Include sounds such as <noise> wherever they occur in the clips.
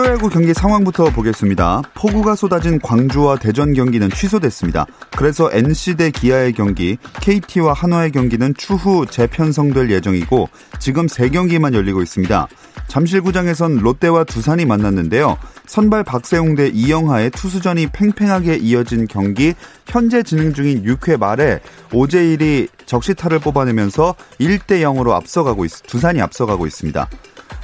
프로야구 경기 상황부터 보겠습니다. 폭우가 쏟아진 광주와 대전 경기는 취소됐습니다. 그래서 NC 대 기아의 경기, KT와 한화의 경기는 추후 재편성될 예정이고 지금 3경기만 열리고 있습니다. 잠실구장에선 롯데와 두산이 만났는데요. 선발 박세웅 대 이영하의 투수전이 팽팽하게 이어진 경기 현재 진행 중인 6회 말에 오재일이 적시타를 뽑아내면서 1대 0으로 앞서가고 있, 두산이 앞서가고 있습니다.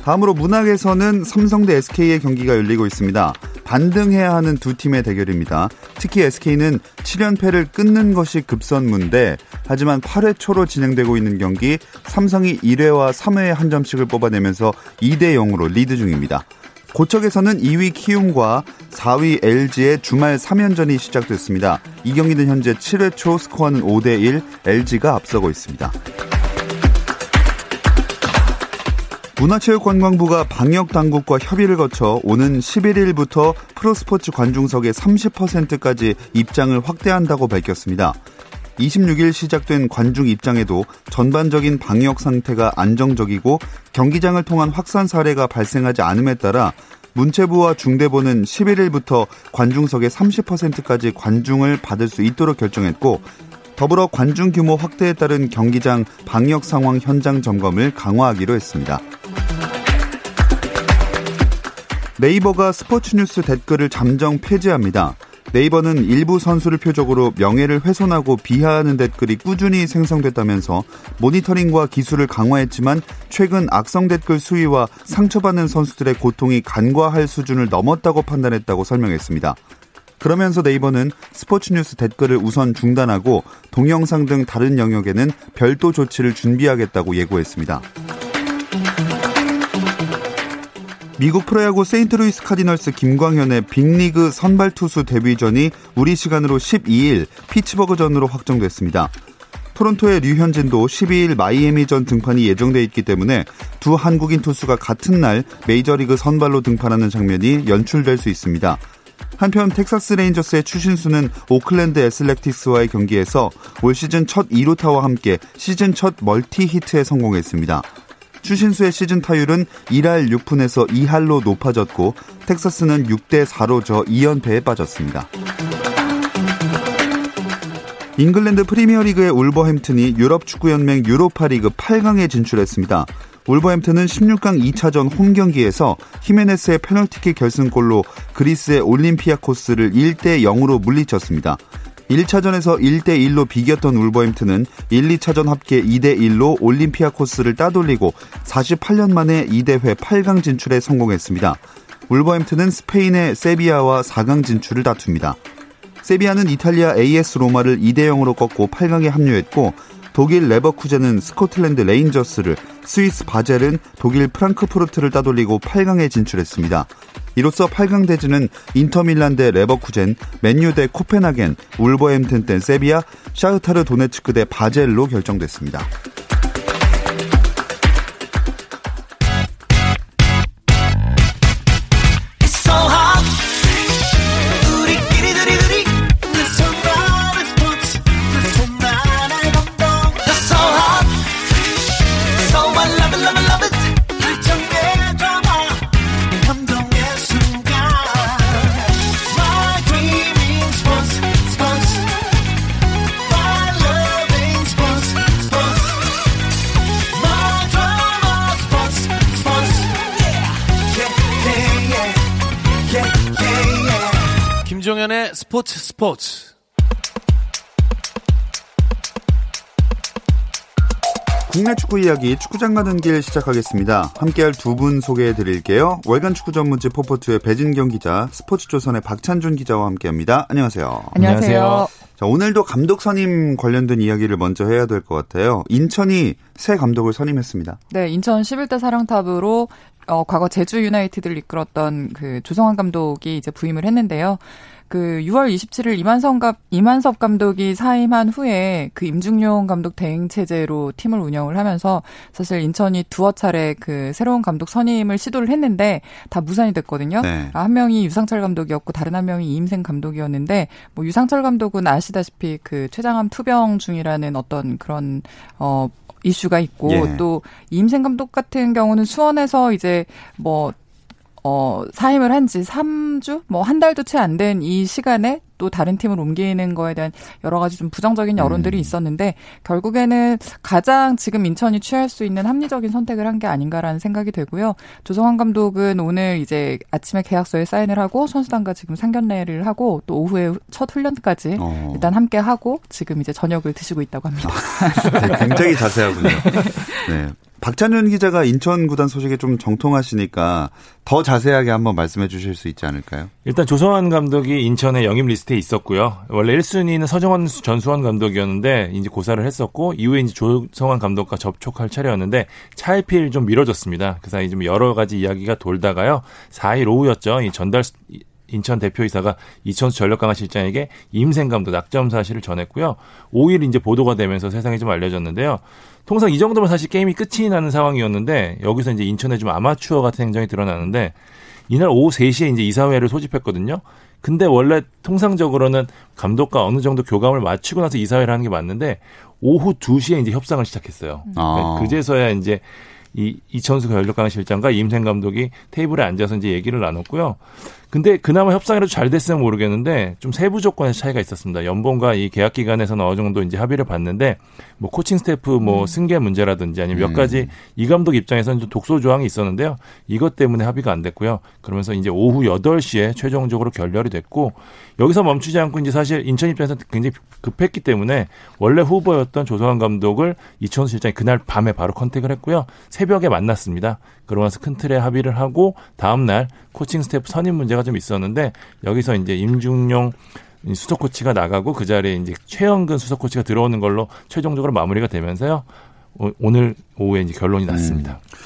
다음으로 문학에서는 삼성 대 SK의 경기가 열리고 있습니다. 반등해야 하는 두 팀의 대결입니다. 특히 SK는 7연패를 끊는 것이 급선무인데 하지만 8회 초로 진행되고 있는 경기 삼성이 1회와 3회에 한 점씩을 뽑아내면서 2대 0으로 리드 중입니다. 고척에서는 2위 키움과 4위 LG의 주말 3연전이 시작됐습니다. 이 경기는 현재 7회 초 스코어는 5대 1, LG가 앞서고 있습니다. 문화체육관광부가 방역당국과 협의를 거쳐 오는 11일부터 프로스포츠 관중석의 30%까지 입장을 확대한다고 밝혔습니다. 26일 시작된 관중 입장에도 전반적인 방역 상태가 안정적이고 경기장을 통한 확산 사례가 발생하지 않음에 따라 문체부와 중대본은 11일부터 관중석의 30%까지 관중을 받을 수 있도록 결정했고 더불어 관중 규모 확대에 따른 경기장 방역 상황 현장 점검을 강화하기로 했습니다. 네이버가 스포츠뉴스 댓글을 잠정 폐지합니다. 네이버는 일부 선수를 표적으로 명예를 훼손하고 비하하는 댓글이 꾸준히 생성됐다면서 모니터링과 기술을 강화했지만 최근 악성 댓글 수위와 상처받는 선수들의 고통이 간과할 수준을 넘었다고 판단했다고 설명했습니다. 그러면서 네이버는 스포츠뉴스 댓글을 우선 중단하고 동영상 등 다른 영역에는 별도 조치를 준비하겠다고 예고했습니다. 미국 프로야구 세인트루이스 카디널스 김광현의 빅리그 선발 투수 데뷔전이 우리 시간으로 12일 피츠버그전으로 확정됐습니다. 토론토의 류현진도 12일 마이애미전 등판이 예정돼 있기 때문에 두 한국인 투수가 같은 날 메이저리그 선발로 등판하는 장면이 연출될 수 있습니다. 한편 텍사스 레인저스의 추신수는 오클랜드 애슬레틱스와의 경기에서 올 시즌 첫 2루타와 함께 시즌 첫 멀티 히트에 성공했습니다. 추신수의 시즌 타율은 1할 6푼에서 2할로 높아졌고 텍사스는 6대 4로 져 2연패에 빠졌습니다. 잉글랜드 프리미어리그의 울버햄튼이 유럽 축구연맹 유로파리그 8강에 진출했습니다. 울버햄튼은 16강 2차전 홈 경기에서 히메네스의 페널티킥 결승골로 그리스의 올림피아코스를 1대 0으로 물리쳤습니다. 1차전에서 1대1로 비겼던 울버햄튼은 1, 2차전 합계 2대1로 올림피아코스를 따돌리고 48년 만에 이 대회 8강 진출에 성공했습니다. 울버햄튼은 스페인의 세비야와 4강 진출을 다툽니다. 세비야는 이탈리아 AS 로마를 2대 0으로 꺾고 8강에 합류했고 독일 레버쿠젠은 스코틀랜드 레인저스를, 스위스 바젤은 독일 프랑크푸르트를 따돌리고 8강에 진출했습니다. 이로써 8강 대진은 인터밀란 대 레버쿠젠, 맨유 대 코펜하겐, 울버햄튼 대 세비야, 샤흐타르 도네츠크 대 바젤로 결정됐습니다. 스포츠 스포츠. 국내 축구 이야기 축구장 가는 길 시작하겠습니다. 함께할 두 분 소개해 드릴게요. 월간 축구 전문지 포포트의 배진경 기자, 스포츠조선의 박찬준 기자와 함께합니다. 안녕하세요. 안녕하세요. 자, 오늘도 감독 선임 관련된 이야기를 먼저 해야 될 것 같아요. 인천이 새 감독을 선임했습니다. 네, 인천 11대 사령탑으로 어, 과거 제주 유나이티드를 이끌었던 그 조성환 감독이 이제 부임을 했는데요. 그 6월 27일 이만섭, 감, 이만섭 감독이 사임한 후에 그 임중용 감독 대행 체제로 팀을 운영을 하면서 사실 인천이 두어 차례 그 새로운 감독 선임을 시도를 했는데 다 무산이 됐거든요. 네. 한 명이 유상철 감독이었고 다른 한 명이 이임생 감독이었는데 뭐 유상철 감독은 아시다시피 그 최장암 투병 중이라는 어떤 그런 어 이슈가 있고 예. 또 이임생 감독 같은 경우는 수원에서 이제 뭐 어, 사임을 한 지 3주? 뭐, 한 달도 채 안 된 이 시간에 또 다른 팀을 옮기는 거에 대한 여러 가지 좀 부정적인 여론들이 음. 있었는데, 결국에는 가장 지금 인천이 취할 수 있는 합리적인 선택을 한 게 아닌가라는 생각이 되고요. 조성환 감독은 오늘 이제 아침에 계약서에 사인을 하고 선수단과 지금 상견례를 하고 또 오후에 첫 훈련까지 어. 일단 함께 하고 지금 이제 저녁을 드시고 있다고 합니다. 네, 굉장히 자세하군요. <laughs> 네. 박찬현 기자가 인천 구단 소식에 좀 정통하시니까 더 자세하게 한번 말씀해 주실 수 있지 않을까요? 일단 조성환 감독이 인천의 영입 리스트에 있었고요. 원래 1순위는 서정원 전 수원 감독이었는데 이제 고사를 했었고 이후에 이제 조성환 감독과 접촉할 차례였는데 차일피일 좀 미뤄졌습니다. 그 사이 좀 여러 가지 이야기가 돌다가요. 4일 오후였죠. 이 전달수 인천 대표이사가 이천수 전력강화 실장에게 이임생 감독 낙점 사실을 전했고요. 5일 이제 보도가 되면서 세상에 좀 알려졌는데요. 통상 이 정도면 사실 게임이 끝이 나는 상황이었는데 여기서 이제 인천에 좀 아마추어 같은 행정이 드러나는데 이날 오후 3시에 이제 이사회를 소집했거든요. 근데 원래 통상적으로는 감독과 어느 정도 교감을 마치고 나서 이사회를 하는 게 맞는데 오후 2시에 이제 협상을 시작했어요. 아. 그제서야 이제 이 이천수 전력강화 실장과 임생 감독이 테이블에 앉아서 이제 얘기를 나눴고요. 근데 그나마 협상이라도 잘 됐으면 모르겠는데 좀 세부 조건에서 차이가 있었습니다. 연봉과 이 계약 기간에서는 어느 정도 이제 합의를 봤는데 뭐 코칭 스태프 뭐 음. 승계 문제라든지 아니면 몇 음. 가지 이 감독 입장에서는 좀 독소 조항이 있었는데요. 이것 때문에 합의가 안 됐고요. 그러면서 이제 오후 8시에 최종적으로 결렬이 됐고 여기서 멈추지 않고 이제 사실 인천 입장에서 굉장히 급했기 때문에 원래 후보였던 조성환 감독을 이천수 실장이 그날 밤에 바로 contact을 했고요. 새벽에 만났습니다. 그러면서 큰 틀에 합의를 하고 다음 날 코칭 스태프 선임 문제가 좀 있었는데 여기서 이제 임중용 수석 코치가 나가고 그 자리에 이제 최영근 수석 코치가 들어오는 걸로 최종적으로 마무리가 되면서요. 오늘 오후에 이제 결론이 났습니다. 음.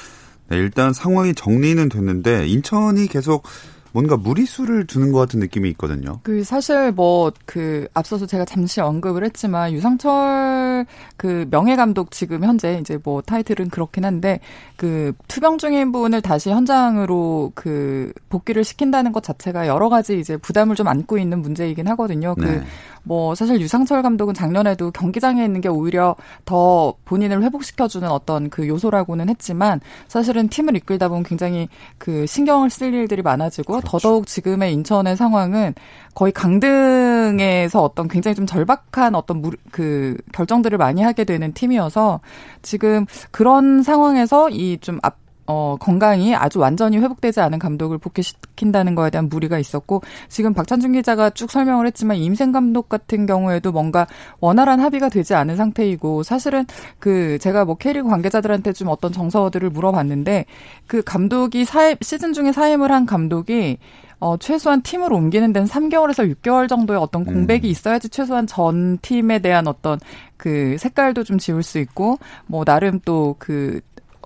네, 일단 상황이 정리는 됐는데 인천이 계속 뭔가 무리수를 두는 것 같은 느낌이 있거든요. 그 사실 뭐 그 앞서서 제가 잠시 언급을 했지만 유상철 그 명예 감독 지금 현재 이제 뭐 타이틀은 그렇긴 한데 그 투병 중인 분을 다시 현장으로 그 복귀를 시킨다는 것 자체가 여러 가지 이제 부담을 좀 안고 있는 문제이긴 하거든요. 그 네. 그뭐 사실 유상철 감독은 작년에도 경기장에 있는 게 오히려 더 본인을 회복시켜주는 어떤 그 요소라고는 했지만 사실은 팀을 이끌다 보면 굉장히 그 신경을 쓸 일들이 많아지고 그렇죠. 더더욱 지금의 인천의 상황은 거의 강등에서 어떤 굉장히 좀 절박한 어떤 무, 그 결정들을 많이 하게 되는 팀이어서 지금 그런 상황에서 이 좀 앞, 어, 건강이 아주 완전히 회복되지 않은 감독을 복귀시킨다는 거에 대한 무리가 있었고 지금 박찬준 기자가 쭉 설명을 했지만 임생 감독 같은 경우에도 뭔가 원활한 합의가 되지 않은 상태이고 사실은 그 제가 뭐 K리그 관계자들한테 좀 어떤 정서들을 물어봤는데 그 감독이 사임 시즌 중에 사임을 한 감독이 어, 최소한 팀을 옮기는 데는 3개월에서 6개월 정도의 어떤 공백이 음. 있어야지 최소한 전 팀에 대한 어떤 그 색깔도 좀 지울 수 있고, 뭐, 나름 또 그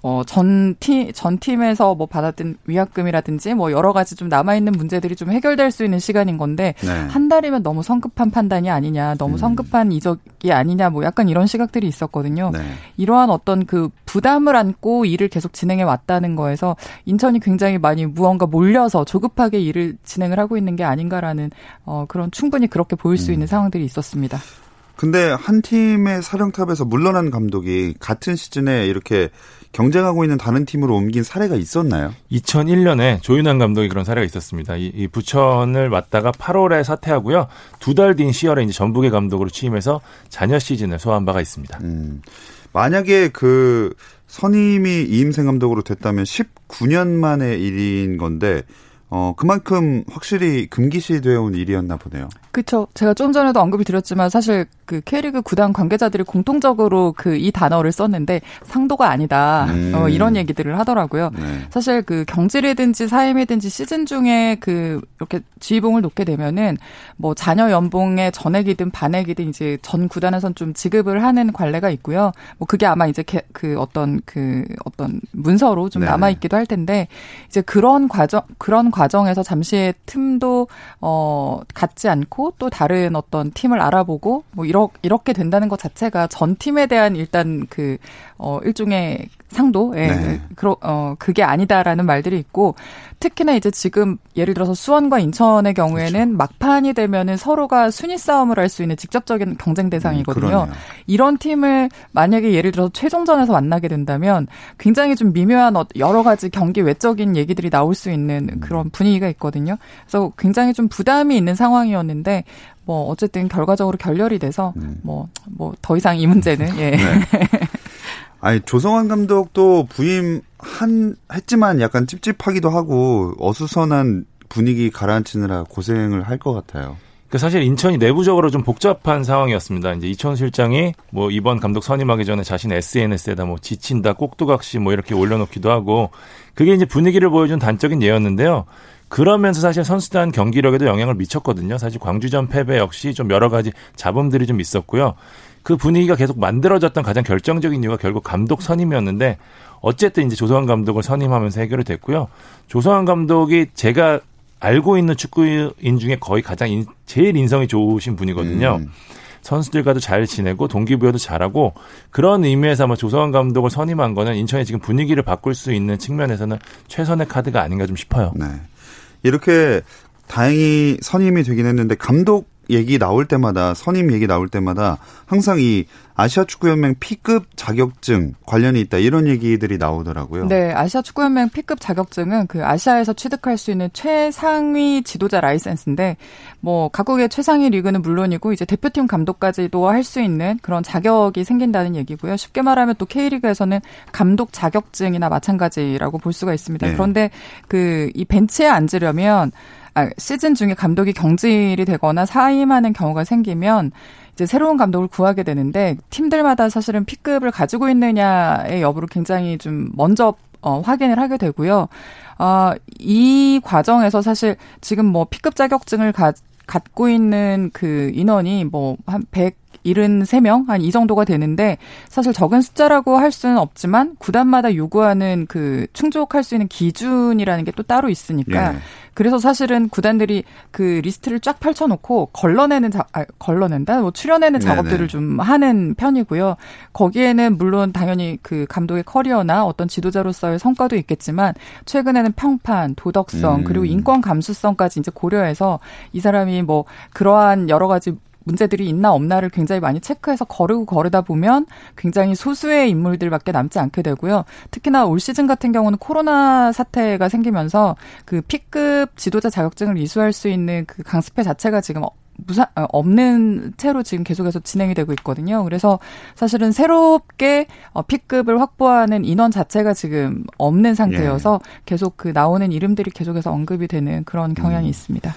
어, 전 팀, 전 팀에서 뭐 받았던 위약금이라든지 뭐 여러 가지 좀 남아있는 문제들이 좀 해결될 수 있는 시간인 건데, 네. 한 달이면 너무 성급한 판단이 아니냐, 너무 음. 성급한 이적이 아니냐, 뭐 약간 이런 시각들이 있었거든요. 네. 이러한 어떤 그 부담을 안고 일을 계속 진행해 왔다는 거에서 인천이 굉장히 많이 무언가 몰려서 조급하게 일을 진행을 하고 있는 게 아닌가라는 어, 그런 충분히 그렇게 보일 수 음. 있는 상황들이 있었습니다. 근데 한 팀의 사령탑에서 물러난 감독이 같은 시즌에 이렇게 경쟁하고 있는 다른 팀으로 옮긴 사례가 있었나요? 2001년에 조윤환 감독이 그런 사례가 있었습니다. 이, 이 부천을 맡다가 8월에 사퇴하고요. 두 달 뒤인 10월에 이제 전북의 감독으로 취임해서 자녀 시즌을 소화한 바가 있습니다. 음, 만약에 그 선임이 이임생 감독으로 됐다면 19년 만의 일인 건데 어, 그만큼 확실히 금기시되어 온 일이었나 보네요. 그렇죠. 제가 좀 전에도 언급을 드렸지만 사실 그 K리그 구단 관계자들이 공통적으로 그 이 단어를 썼는데 상도가 아니다. 음. 어, 이런 얘기들을 하더라고요. 네. 사실 그 경질이든지 사임이든지 시즌 중에 그 이렇게 지휘봉을 놓게 되면은 뭐 자녀 연봉의 전액이든 반액이든 이제 전 구단에선 좀 지급을 하는 관례가 있고요. 뭐 그게 아마 이제 그 어떤 그 어떤 문서로 좀 네. 남아 있기도 할 텐데 이제 그런 과정 그런 과정에서 잠시의 틈도 어 갖지 않고 또 다른 어떤 팀을 알아보고 뭐 이러, 이렇게 된다는 것 자체가 전 팀에 대한 일단 그어 일종의 상도, 예, 네. 그러, 어, 그게 아니다라는 말들이 있고, 특히나 이제 지금 예를 들어서 수원과 인천의 경우에는 그렇죠. 막판이 되면은 서로가 순위 싸움을 할 수 있는 직접적인 경쟁 대상이거든요. 음, 이런 팀을 만약에 예를 들어서 최종전에서 만나게 된다면 굉장히 좀 미묘한 어, 여러 가지 경기 외적인 얘기들이 나올 수 있는 음. 그런 분위기가 있거든요. 그래서 굉장히 좀 부담이 있는 상황이었는데, 뭐 어쨌든 결과적으로 결렬이 돼서 뭐뭐 음. 뭐더 이상 이 문제는 예. 네. 아니 조성환 감독도 부임 한 했지만 약간 찝찝하기도 하고 어수선한 분위기 가라앉히느라 고생을 할 것 같아요. 그 사실 인천이 내부적으로 좀 복잡한 상황이었습니다. 이제 이천 실장이 뭐 이번 감독 선임하기 전에 자신 SNS에다 뭐 지친다, 꼭두각시 뭐 이렇게 올려놓기도 하고 그게 이제 분위기를 보여준 단적인 예였는데요. 그러면서 사실 선수단 경기력에도 영향을 미쳤거든요. 사실 광주전 패배 역시 좀 여러 가지 잡음들이 좀 있었고요. 그 분위기가 계속 만들어졌던 가장 결정적인 이유가 결국 감독 선임이었는데 어쨌든 이제 조성환 감독을 선임하면서 해결이 됐고요. 조성환 감독이 제가 알고 있는 축구인 중에 거의 가장 인, 제일 인성이 좋으신 분이거든요. 음. 선수들과도 잘 지내고 동기부여도 잘하고 그런 의미에서 아마 조성환 감독을 선임한 거는 인천의 지금 분위기를 바꿀 수 있는 측면에서는 최선의 카드가 아닌가 좀 싶어요. 네. 이렇게 다행히 선임이 되긴 했는데 감독 얘기 나올 때마다 선임 얘기 나올 때마다 항상 이 아시아 축구연맹 P급 자격증 관련이 있다 이런 얘기들이 나오더라고요. 네, 아시아 축구연맹 P급 자격증은 그 아시아에서 취득할 수 있는 최상위 지도자 라이센스인데 뭐 각국의 최상위 리그는 물론이고 이제 대표팀 감독까지도 할 수 있는 그런 자격이 생긴다는 얘기고요. 쉽게 말하면 또 K리그에서는 감독 자격증이나 마찬가지라고 볼 수가 있습니다. 네. 그런데 그 이 벤치에 앉으려면 아, 시즌 중에 감독이 경질이 되거나 사임하는 경우가 생기면 이제 새로운 감독을 구하게 되는데 팀들마다 사실은 P급을 가지고 있느냐의 여부를 굉장히 좀 먼저 어, 확인을 하게 되고요. 어, 이 과정에서 사실 지금 뭐 P급 자격증을 가, 갖고 있는 그 인원이 뭐 한 100, 73명 한 이 정도가 되는데 사실 적은 숫자라고 할 수는 없지만 구단마다 요구하는 그 충족할 수 있는 기준이라는 게 또 따로 있으니까 예. 그래서 사실은 구단들이 그 리스트를 쫙 펼쳐놓고 걸러내는 자, 아, 걸러낸다, 뭐 추려내는 작업들을. 좀 하는 편이고요. 거기에는 물론 당연히 그 감독의 커리어나 어떤 지도자로서의 성과도 있겠지만 최근에는 평판, 도덕성 음. 그리고 인권 감수성까지 이제 고려해서 이 사람이 뭐 그러한 여러 가지 문제들이 있나 없나를 굉장히 많이 체크해서 거르고 거르다 보면 굉장히 소수의 인물들밖에 남지 않게 되고요. 특히나 올 시즌 같은 경우는 코로나 사태가 생기면서 그 P급 지도자 자격증을 이수할 수 있는 그 강습회 자체가 지금 무사 어, 없는 채로 지금 계속해서 진행이 되고 있거든요. 그래서 사실은 새롭게 어, P급을 확보하는 인원 자체가 지금 없는 상태여서 예. 계속 그 나오는 이름들이 계속해서 언급이 되는 그런 경향이 음. 있습니다.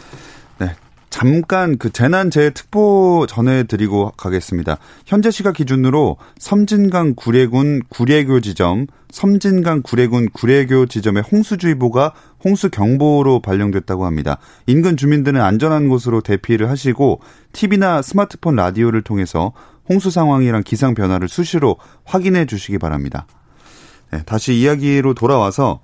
네. 잠깐 그 재난재해 특보 전해드리고 가겠습니다. 현재 시각 기준으로 섬진강 구례군 구례교 지점, 섬진강 구례군 구례교 지점에 홍수주의보가 홍수경보로 발령됐다고 합니다. 인근 주민들은 안전한 곳으로 대피를 하시고 TV나 스마트폰 라디오를 통해서 홍수 상황이랑 기상 변화를 수시로 확인해 주시기 바랍니다. 네, 다시 이야기로 돌아와서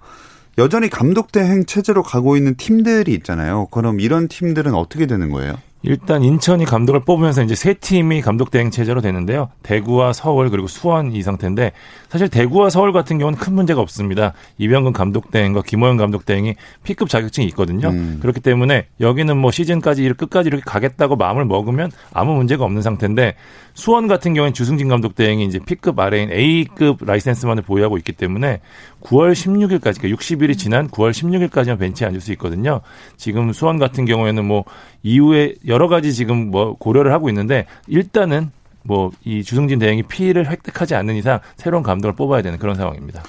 여전히 감독 대행 체제로 가고 있는 팀들이 있잖아요. 그럼 이런 팀들은 어떻게 되는 거예요? 일단 인천이 감독을 뽑으면서 이제 세 팀이 감독 대행 체제로 되는데요. 대구와 서울 그리고 수원 이 상태인데 사실 대구와 서울 같은 경우는 큰 문제가 없습니다. 이병근 감독 대행과 김호영 감독 대행이 P급 자격증이 있거든요. 음. 그렇기 때문에 여기는 뭐 시즌까지 끝까지 이렇게 가겠다고 마음을 먹으면 아무 문제가 없는 상태인데 수원 같은 경우는 주승진 감독 대행이 이제 P급 아래인 A급 라이센스만을 보유하고 있기 때문에 9월 16일까지 그러니까 60일이 지난 9월 16일까지만 벤치에 앉을 수 있거든요. 지금 수원 같은 경우에는 뭐 이후에 여러 가지 지금 뭐 고려를 하고 있는데 일단은 뭐 이 주승진 대행이 피해를 획득하지 않는 이상 새로운 감독을 뽑아야 되는 그런 상황입니다.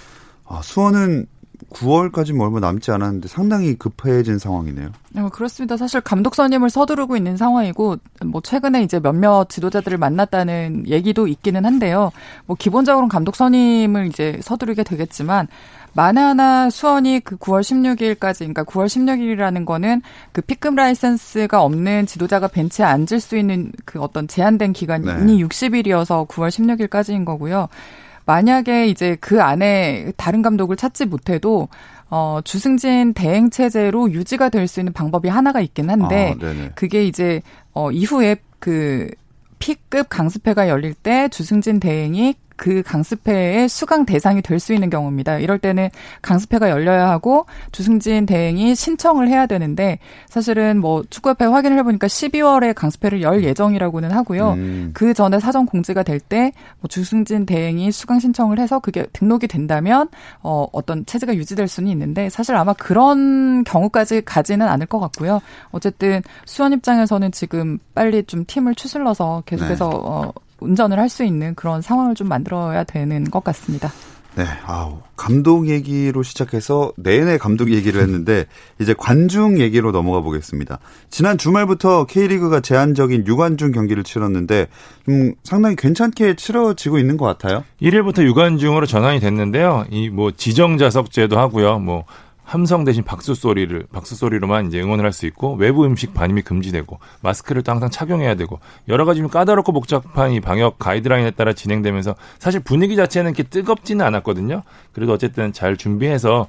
아, 수원은 9월까지 뭐 얼마 남지 않았는데 상당히 급해진 상황이네요. 어, 그렇습니다. 사실 감독 선임을 서두르고 있는 상황이고 뭐 최근에 이제 몇몇 지도자들을 만났다는 얘기도 있기는 한데요. 뭐 기본적으로 감독 선임을 이제 서두르게 되겠지만 만에 하나 수원이 그 9월 16일까지, 그러니까 9월 16일이라는 거는 그 P급 라이센스가 없는 지도자가 벤치에 앉을 수 있는 그 어떤 제한된 기간이 네. 60일이어서 9월 16일까지인 거고요. 만약에 이제 그 안에 다른 감독을 찾지 못해도 어, 주승진 대행 체제로 유지가 될 수 있는 방법이 하나가 있긴 한데 아, 그게 이제 어, 이후에 그 P급 강습회가 열릴 때 주승진 대행이 그 강습회의 수강 대상이 될 수 있는 경우입니다. 이럴 때는 강습회가 열려야 하고 주승진 대행이 신청을 해야 되는데 사실은 뭐 축구협회 확인을 해보니까 12월에 강습회를 열 예정이라고는 하고요. 음. 그 전에 사전 공지가 될 때 뭐 주승진 대행이 수강 신청을 해서 그게 등록이 된다면 어 어떤 체제가 유지될 수는 있는데 사실 아마 그런 경우까지 가지는 않을 것 같고요. 어쨌든 수원 입장에서는 지금 빨리 좀 팀을 추슬러서 계속해서 네. 어 운전을 할 수 있는 그런 상황을 좀 만들어야 되는 것 같습니다. 네, 아우 감독 얘기로 시작해서 내내 감독 얘기를 했는데 <laughs> 이제 관중 얘기로 넘어가 보겠습니다. 지난 주말부터 K리그가 제한적인 유관중 경기를 치렀는데 좀 상당히 괜찮게 치러지고 있는 것 같아요. 1일부터 유관중으로 전환이 됐는데요. 이 뭐 지정 자석 제도 하고요. 뭐 함성 대신 박수 소리를 박수 소리로만 이제 응원을 할 수 있고 외부 음식 반입이 금지되고 마스크를 또 항상 착용해야 되고 여러 가지 좀 까다롭고 복잡한 이 방역 가이드라인에 따라 진행되면서 사실 분위기 자체는 이렇게 뜨겁지는 않았거든요. 그래도 어쨌든 잘 준비해서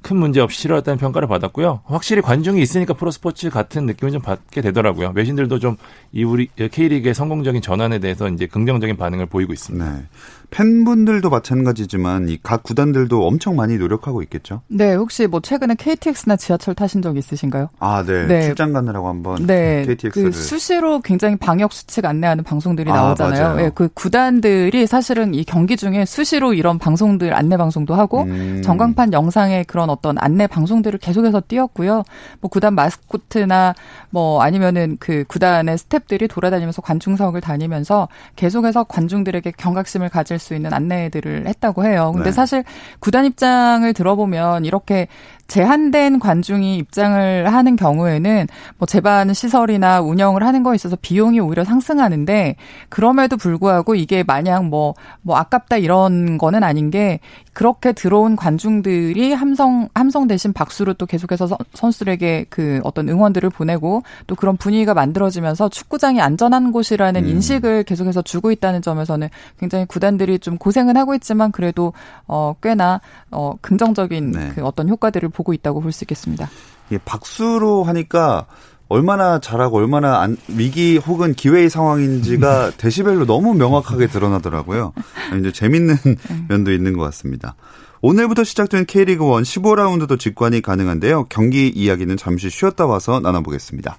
큰 문제 없이 치러졌다는 평가를 받았고요. 확실히 관중이 있으니까 프로스포츠 같은 느낌을 좀 받게 되더라고요. 외신들도 좀 이 우리 K리그의 성공적인 전환에 대해서 이제 긍정적인 반응을 보이고 있습니다. 네. 팬분들도 마찬가지지만 이 각 구단들도 엄청 많이 노력하고 있겠죠. 네, 혹시 뭐 최근에 KTX나 지하철 타신 적 있으신가요? 아, 네. 네. 출장 가느라고 한번 네. KTX를 그 수시로 굉장히 방역 수칙 안내하는 방송들이 아, 나오잖아요. 네, 그 구단들이 사실은 이 경기 중에 수시로 이런 방송들 안내 방송도 하고 음. 전광판 영상의 그런 어떤 안내 방송들을 계속해서 띄웠고요. 뭐 구단 마스코트나 뭐 아니면은 그 구단의 스탭들이 돌아다니면서 관중석을 다니면서 계속해서 관중들에게 경각심을 가질 수 있는 안내들을 했다고 해요. 근데 네. 사실 구단 입장을 들어보면 이렇게 제한된 관중이 입장을 하는 경우에는 뭐 재반 시설이나 운영을 하는 거에 있어서 비용이 오히려 상승하는데 그럼에도 불구하고 이게 마냥 뭐뭐 뭐 아깝다 이런 거는 아닌 게 그렇게 들어온 관중들이 함성 함성 대신 박수로 또 계속해서 선수들에게 그 어떤 응원들을 보내고 또 그런 분위기가 만들어지면서 축구장이 안전한 곳이라는 음. 인식을 계속해서 주고 있다는 점에서는 굉장히 구단들이 좀 고생은 하고 있지만 그래도 어 꽤나 어 긍정적인 네. 그 어떤 효과들을 보고 있다고 볼 수 있겠습니다. 예, 박수로 하니까 얼마나 잘하고 얼마나 안, 위기 혹은 기회의 상황인지가 <laughs> 데시벨로 너무 명확하게 드러나더라고요. 이제 재밌는 네. 면도 있는 것 같습니다. 오늘부터 시작된 K리그 1 15라운드도 직관이 가능한데요. 경기 이야기는 잠시 쉬었다 와서 나눠보겠습니다.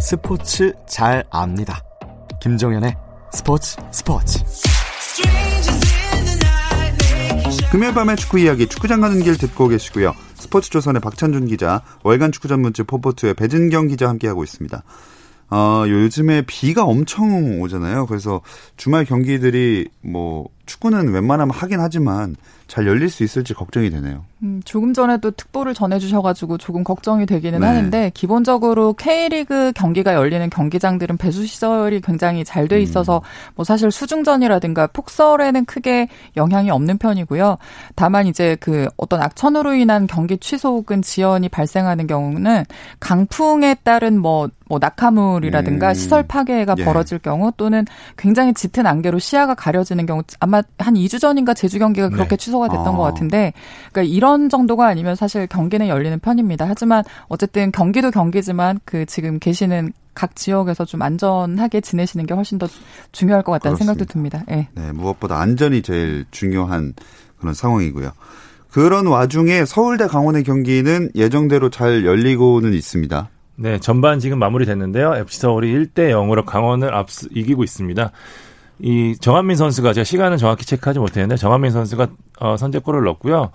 스포츠 잘 압니다. 김종현의 스포츠 스포츠. 금요일 밤의 축구 이야기 축구장 가는 길 듣고 계시고요. 스포츠조선의 박찬준 기자, 월간 축구 전문지 포포트의 배진경 기자 함께하고 있습니다. 어, 요즘에 비가 엄청 오잖아요. 그래서 주말 경기들이 뭐 축구는 웬만하면 하긴 하지만 잘 열릴 수 있을지 걱정이 되네요. 음, 조금 전에도 특보를 전해주셔가지고 조금 걱정이 되기는 네. 하는데 기본적으로 K리그 경기가 열리는 경기장들은 배수 시설이 굉장히 잘 돼 있어서 음. 뭐 사실 수중전이라든가 폭설에는 크게 영향이 없는 편이고요. 다만 이제 그 어떤 악천후로 인한 경기 취소 혹은 지연이 발생하는 경우는 강풍에 따른 뭐, 뭐 낙하물이라든가 음. 시설 파괴가 예. 벌어질 경우 또는 굉장히 짙은 안개로 시야가 가려지는 경우 아마 한 2주 전인가 제주 경기가 그렇게 네. 취소가 됐던 아. 것 같은데 그러니까 이런 정도가 아니면 사실 경기는 열리는 편입니다. 하지만 어쨌든 경기도 경기지만 그 지금 계시는 각 지역에서 좀 안전하게 지내시는 게 훨씬 더 중요할 것 같다는 그렇습니다. 생각도 듭니다. 네. 네, 무엇보다 안전이 제일 중요한 그런 상황이고요. 그런 와중에 서울대 강원의 경기는 예정대로 잘 열리고는 있습니다. 네, 전반 지금 마무리됐는데요. FC 서울이 1대 0으로 강원을 앞서 이기고 있습니다. 이 정한민 선수가 제가 시간은 정확히 체크하지 못했는데 정한민 선수가 어, 선제골을 넣었고요.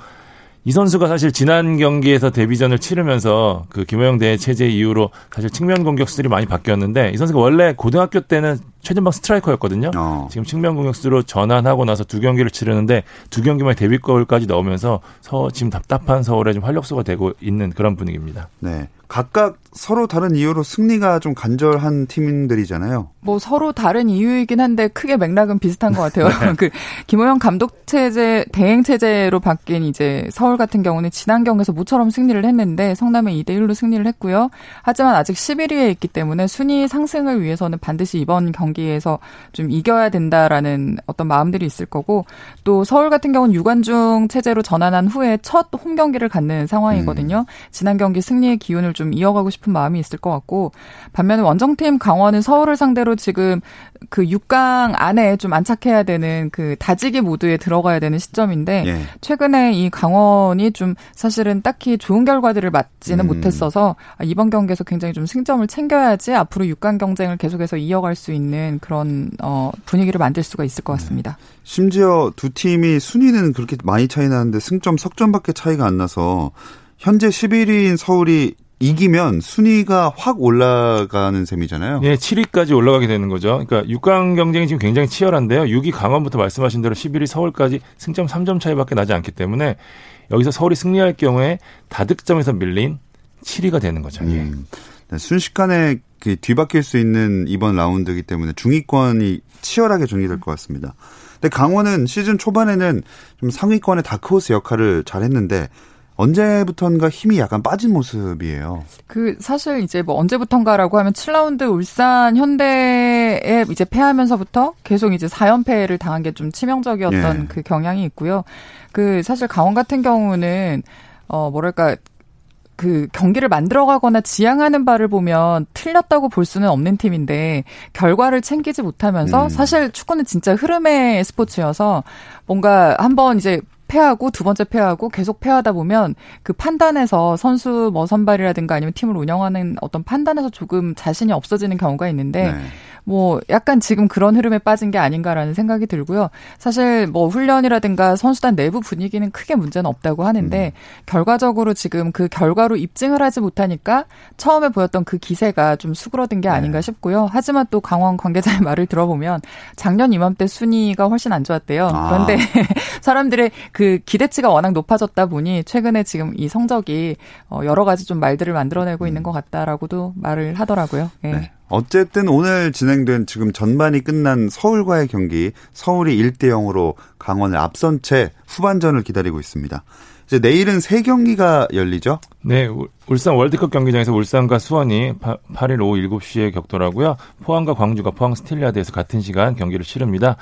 이 선수가 사실 지난 경기에서 데뷔전을 치르면서 그 김호영 대회 체제 이후로 사실 측면 공격수들이 많이 바뀌었는데 이 선수가 원래 고등학교 때는 최전방 스트라이커였거든요. 어. 지금 측면 공격수로 전환하고 나서 두 경기를 치르는데 두 경기만 데뷔골까지 넣으면서 서, 지금 답답한 서울에 좀 활력소가 되고 있는 그런 분위기입니다. 네. 각각 서로 다른 이유로 승리가 좀 간절한 팀들이잖아요. 뭐 서로 다른 이유이긴 한데 크게 맥락은 비슷한 것 같아요. 네. <laughs> 그 김호영 감독 체제 대행 체제로 바뀐 이제 서울 같은 경우는 지난 경기에서 모처럼 승리를 했는데 성남은 2대 1로 승리를 했고요. 하지만 아직 11위에 있기 때문에 순위 상승을 위해서는 반드시 이번 경기에서 좀 이겨야 된다라는 어떤 마음들이 있을 거고 또 서울 같은 경우는 유관중 체제로 전환한 후에 첫 홈 경기를 갖는 상황이거든요. 음. 지난 경기 승리의 기운을 좀 이어가고 싶은 마음이 있을 것 같고 반면에 원정팀 강원은 서울을 상대로 지금 그 6강 안에 좀 안착해야 되는 그 다지기 모드에 들어가야 되는 시점인데 예. 최근에 이 강원이 좀 사실은 딱히 좋은 결과들을 맞지는 음. 못했어서 이번 경기에서 굉장히 좀 승점을 챙겨야지 앞으로 6강 경쟁을 계속해서 이어갈 수 있는 그런 어 분위기를 만들 수가 있을 것 같습니다. 네. 심지어 두 팀이 순위는 그렇게 많이 차이 나는데 승점 석점밖에 차이가 안 나서 현재 11위인 서울이 이기면 순위가 확 올라가는 셈이잖아요. 네, 7위까지 올라가게 되는 거죠. 그러니까 6강 경쟁이 지금 굉장히 치열한데요. 6위 강원부터 말씀하신 대로 11위 서울까지 승점 3점 차이밖에 나지 않기 때문에 여기서 서울이 승리할 경우에 다득점에서 밀린 7위가 되는 거죠. 예. 음. 네, 순식간에 그 뒤바뀔 수 있는 이번 라운드이기 때문에 중위권이 치열하게 정리될 것 같습니다. 근데 강원은 시즌 초반에는 좀 상위권의 다크호스 역할을 잘했는데 언제부턴가 힘이 약간 빠진 모습이에요. 그 사실 이제 뭐 언제부턴가라고 하면 7라운드 울산 현대에 이제 패하면서부터 계속 이제 4연패를 당한 게 좀 치명적이었던 예. 그 경향이 있고요. 그 사실 강원 같은 경우는 어 뭐랄까 그 경기를 만들어가거나 지향하는 바를 보면 틀렸다고 볼 수는 없는 팀인데 결과를 챙기지 못하면서 음. 사실 축구는 진짜 흐름의 스포츠여서 뭔가 한번 이제 패하고 두 번째 패하고 계속 패하다 보면 그 판단에서 선수 뭐 선발이라든가 아니면 팀을 운영하는 어떤 판단에서 조금 자신이 없어지는 경우가 있는데 네. 뭐 약간 지금 그런 흐름에 빠진 게 아닌가라는 생각이 들고요. 사실 뭐 훈련이라든가 선수단 내부 분위기는 크게 문제는 없다고 하는데 음. 결과적으로 지금 그 결과로 입증을 하지 못하니까 처음에 보였던 그 기세가 좀 수그러든 게 아닌가 네. 싶고요. 하지만 또 강원 관계자의 <laughs> 말을 들어보면 작년 이맘때 순위가 훨씬 안 좋았대요. 아. 그런데 <laughs> 사람들의 그 기대치가 워낙 높아졌다 보니 최근에 지금 이 성적이 어, 여러 가지 좀 말들을 만들어내고 음. 있는 것 같다라고도 말을 하더라고요. 네. 네. 어쨌든 오늘 진행된 지금 전반이 끝난 서울과의 경기 서울이 1대 0으로 강원을 앞선 채 후반전을 기다리고 있습니다. 이제 내일은 세 경기가 열리죠? 네, 울산 월드컵 경기장에서 울산과 수원이 8일 오후 7시에 격돌하고요. 포항과 광주가 포항 스틸야드에서 같은 시간 경기를 치릅니다.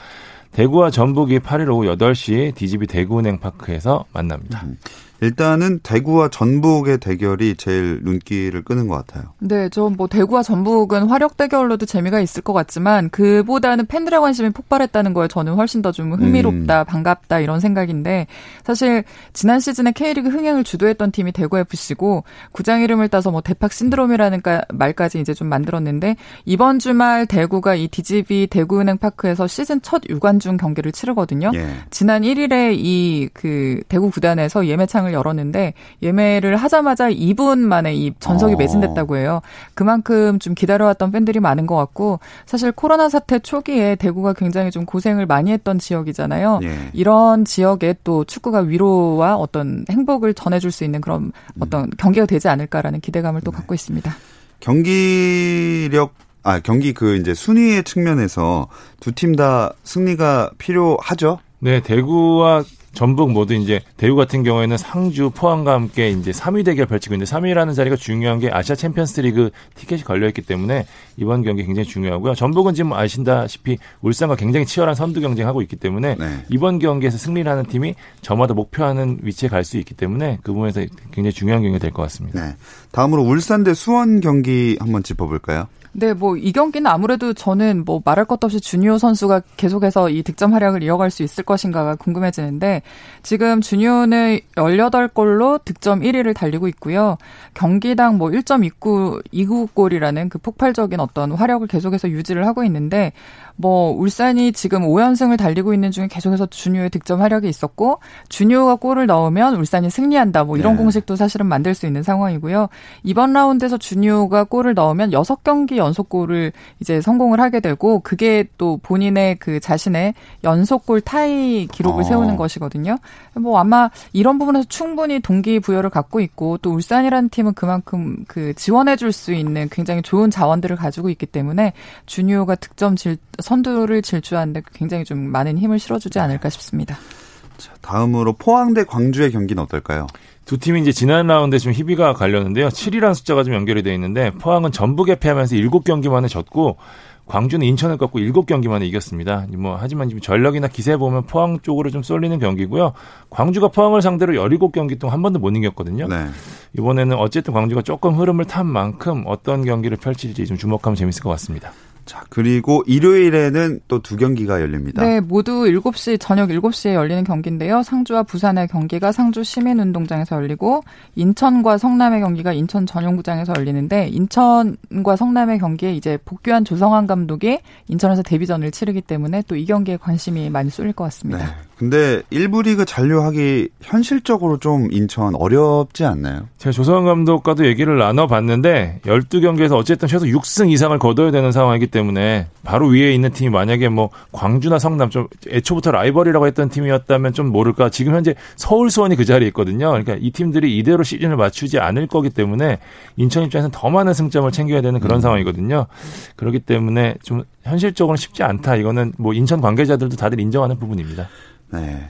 대구와 전북이 8일 오후 8시 DGB 대구은행 파크에서 만납니다. 음. 일단은 대구와 전북의 대결이 제일 눈길을 끄는 것 같아요. 네, 좀 뭐 대구와 전북은 화력 대결로도 재미가 있을 것 같지만 그보다는 팬들의 관심이 폭발했다는 거에 저는 훨씬 더 좀 흥미롭다, 음. 반갑다 이런 생각인데 사실 지난 시즌에 K리그 흥행을 주도했던 팀이 대구 FC고 구장 이름을 따서 뭐 대팍 신드롬이라는 말까지 이제 좀 만들었는데 이번 주말 대구가 이 DGB 대구은행 파크에서 시즌 첫 유관중 경기를 치르거든요. 예. 지난 1일에 이 그 대구 구단에서 예매창 을 열었는데 예매를 하자마자 2분 만에 이 전석이 어. 매진됐다고 해요. 그만큼 좀 기다려왔던 팬들이 많은 것 같고 사실 코로나 사태 초기에 대구가 굉장히 좀 고생을 많이 했던 지역이잖아요. 예. 이런 지역에 또 축구가 위로와 어떤 행복을 전해줄 수 있는 그런 어떤 경기가 되지 않을까라는 기대감을 또 네. 갖고 있습니다. 경기력 아 경기 그 이제 순위의 측면에서 두 팀 다 승리가 필요하죠. 네, 대구와 전북 모두 이제 대우 같은 경우에는 상주, 포항과 함께 이제 3위 대결 펼치고 있는데 3위라는 자리가 중요한 게 아시아 챔피언스리그 티켓이 걸려 있기 때문에 이번 경기 굉장히 중요하고요. 전북은 지금 아신다시피 울산과 굉장히 치열한 선두 경쟁하고 있기 때문에 네. 이번 경기에서 승리를 하는 팀이 저마다 목표하는 위치에 갈 수 있기 때문에 그 부분에서 굉장히 중요한 경기가 될 것 같습니다. 네. 다음으로 울산 대 수원 경기 한번 짚어볼까요? 네, 뭐 이 경기는 아무래도 저는 뭐 말할 것도 없이 주니오 선수가 계속해서 이 득점 활약을 이어갈 수 있을 것인가가 궁금해지는데 지금 준효는 18골로 득점 1위를 달리고 있고요. 경기당 뭐 1.29, 29골이라는 그 폭발적인 어떤 화력을 계속해서 유지를 하고 있는데 뭐 울산이 지금 5연승을 달리고 있는 중에 계속해서 준효의 득점 화력이 있었고 준효가 골을 넣으면 울산이 승리한다. 뭐 이런 네. 공식도 사실은 만들 수 있는 상황이고요. 이번 라운드에서 준효가 골을 넣으면 6경기 연속 골을 이제 성공을 하게 되고 그게 또 본인의 그 자신의 연속골 타이 기록을 어. 세우는 것이거든요. 뭐 아마 이런 부분에서 충분히 동기 부여를 갖고 있고 또 울산이라는 팀은 그만큼 그 지원해 줄 수 있는 굉장히 좋은 자원들을 가지고 있기 때문에 준효가 득점 질 선두를 질주하는데 굉장히 좀 많은 힘을 실어주지 않을까 싶습니다. 자, 다음으로 포항 대 광주의 경기는 어떨까요? 두 팀이 이제 지난 라운드에 좀 희비가 갈렸는데요. 7이라는 숫자가 좀 연결이 되어 있는데 포항은 전북에 패하면서 7경기 만에 졌고 광주는 인천을 꺾고 7경기 만에 이겼습니다. 뭐 하지만 지금 전력이나 기세 보면 포항 쪽으로 좀 쏠리는 경기고요. 광주가 포항을 상대로 17경기 동안 한 번도 못 이겼거든요. 네. 이번에는 어쨌든 광주가 조금 흐름을 탄 만큼 어떤 경기를 펼칠지 좀 주목하면 재밌을 것 같습니다. 자, 그리고 일요일에는 또 두 경기가 열립니다. 네, 모두 7시, 저녁 7시에 열리는 경기인데요. 상주와 부산의 경기가 상주 시민운동장에서 열리고, 인천과 성남의 경기가 인천 전용구장에서 열리는데, 인천과 성남의 경기에 이제 복귀한 조성환 감독이 인천에서 데뷔전을 치르기 때문에 또 이 경기에 관심이 많이 쏠릴 것 같습니다. 네. 근데 1부 리그 잔류하기 현실적으로 좀 인천 어렵지 않나요? 제가 조성환 감독과도 얘기를 나눠봤는데 12경기에서 어쨌든 최소 6승 이상을 거둬야 되는 상황이기 때문에 바로 위에 있는 팀이 만약에 뭐 광주나 성남 좀 애초부터 라이벌이라고 했던 팀이었다면 좀 모를까 지금 현재 서울 수원이 그 자리에 있거든요. 그러니까 이 팀들이 이대로 시즌을 맞추지 않을 거기 때문에 인천 입장에서는 더 많은 승점을 챙겨야 되는 그런 음. 상황이거든요. 그렇기 때문에 좀 현실적으로는 쉽지 않다. 이거는 뭐 인천 관계자들도 다들 인정하는 부분입니다. 네.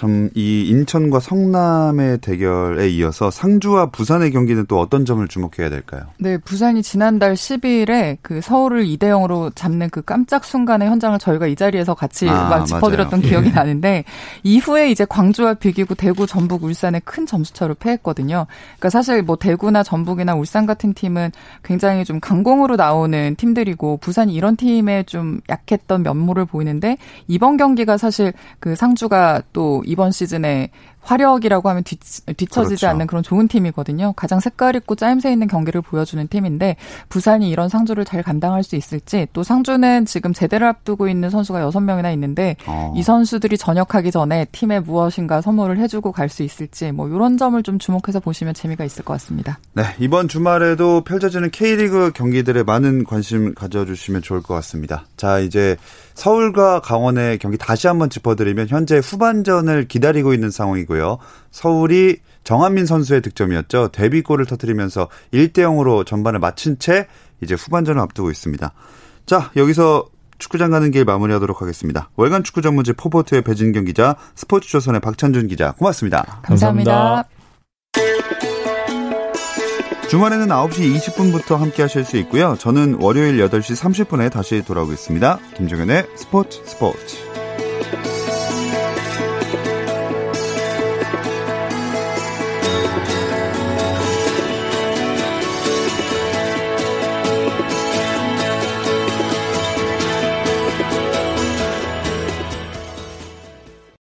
참 이 인천과 성남의 대결에 이어서 상주와 부산의 경기는 또 어떤 점을 주목해야 될까요? 네, 부산이 지난달 12일에 그 서울을 2대 0으로 잡는 그 깜짝 순간의 현장을 저희가 이 자리에서 같이 아, 막 짚어드렸던 기억이 예. 나는데 이후에 이제 광주와 비기고 대구, 전북, 울산에 큰 점수차로 패했거든요. 그러니까 사실 뭐 대구나 전북이나 울산 같은 팀은 굉장히 좀 강공으로 나오는 팀들이고 부산이 이런 팀에 좀 약했던 면모를 보이는데 이번 경기가 사실 그 상주가 또 이번 시즌에 화력이라고 하면 뒤, 뒤처지지 그렇죠. 않는 그런 좋은 팀이거든요. 가장 색깔 있고 짜임새 있는 경기를 보여주는 팀인데 부산이 이런 상주를 잘 감당할 수 있을지 또 상주는 지금 제대를 앞두고 있는 선수가 6명이나 있는데 어. 이 선수들이 전역하기 전에 팀에 무엇인가 선물을 해주고 갈 수 있을지 뭐 이런 점을 좀 주목해서 보시면 재미가 있을 것 같습니다. 네 이번 주말에도 펼쳐지는 K리그 경기들에 많은 관심 가져주시면 좋을 것 같습니다. 자 이제 서울과 강원의 경기 다시 한번 짚어드리면 현재 후반전을 기다리고 있는 상황이고 요. 서울이 정한민 선수의 득점이었죠. 데뷔골을 터뜨리면서 1대 0으로 전반을 마친 채 이제 후반전을 앞두고 있습니다. 자, 여기서 축구장 가는 길 마무리하도록 하겠습니다. 월간 축구 전문지 포포트의 배진경 기자, 스포츠조선의 박찬준 기자, 고맙습니다. 감사합니다. 주말에는 9시 20분부터 함께 하실 수 있고요. 저는 월요일 8시 30분에 다시 돌아오겠습니다. 김종현의 스포츠 스포츠.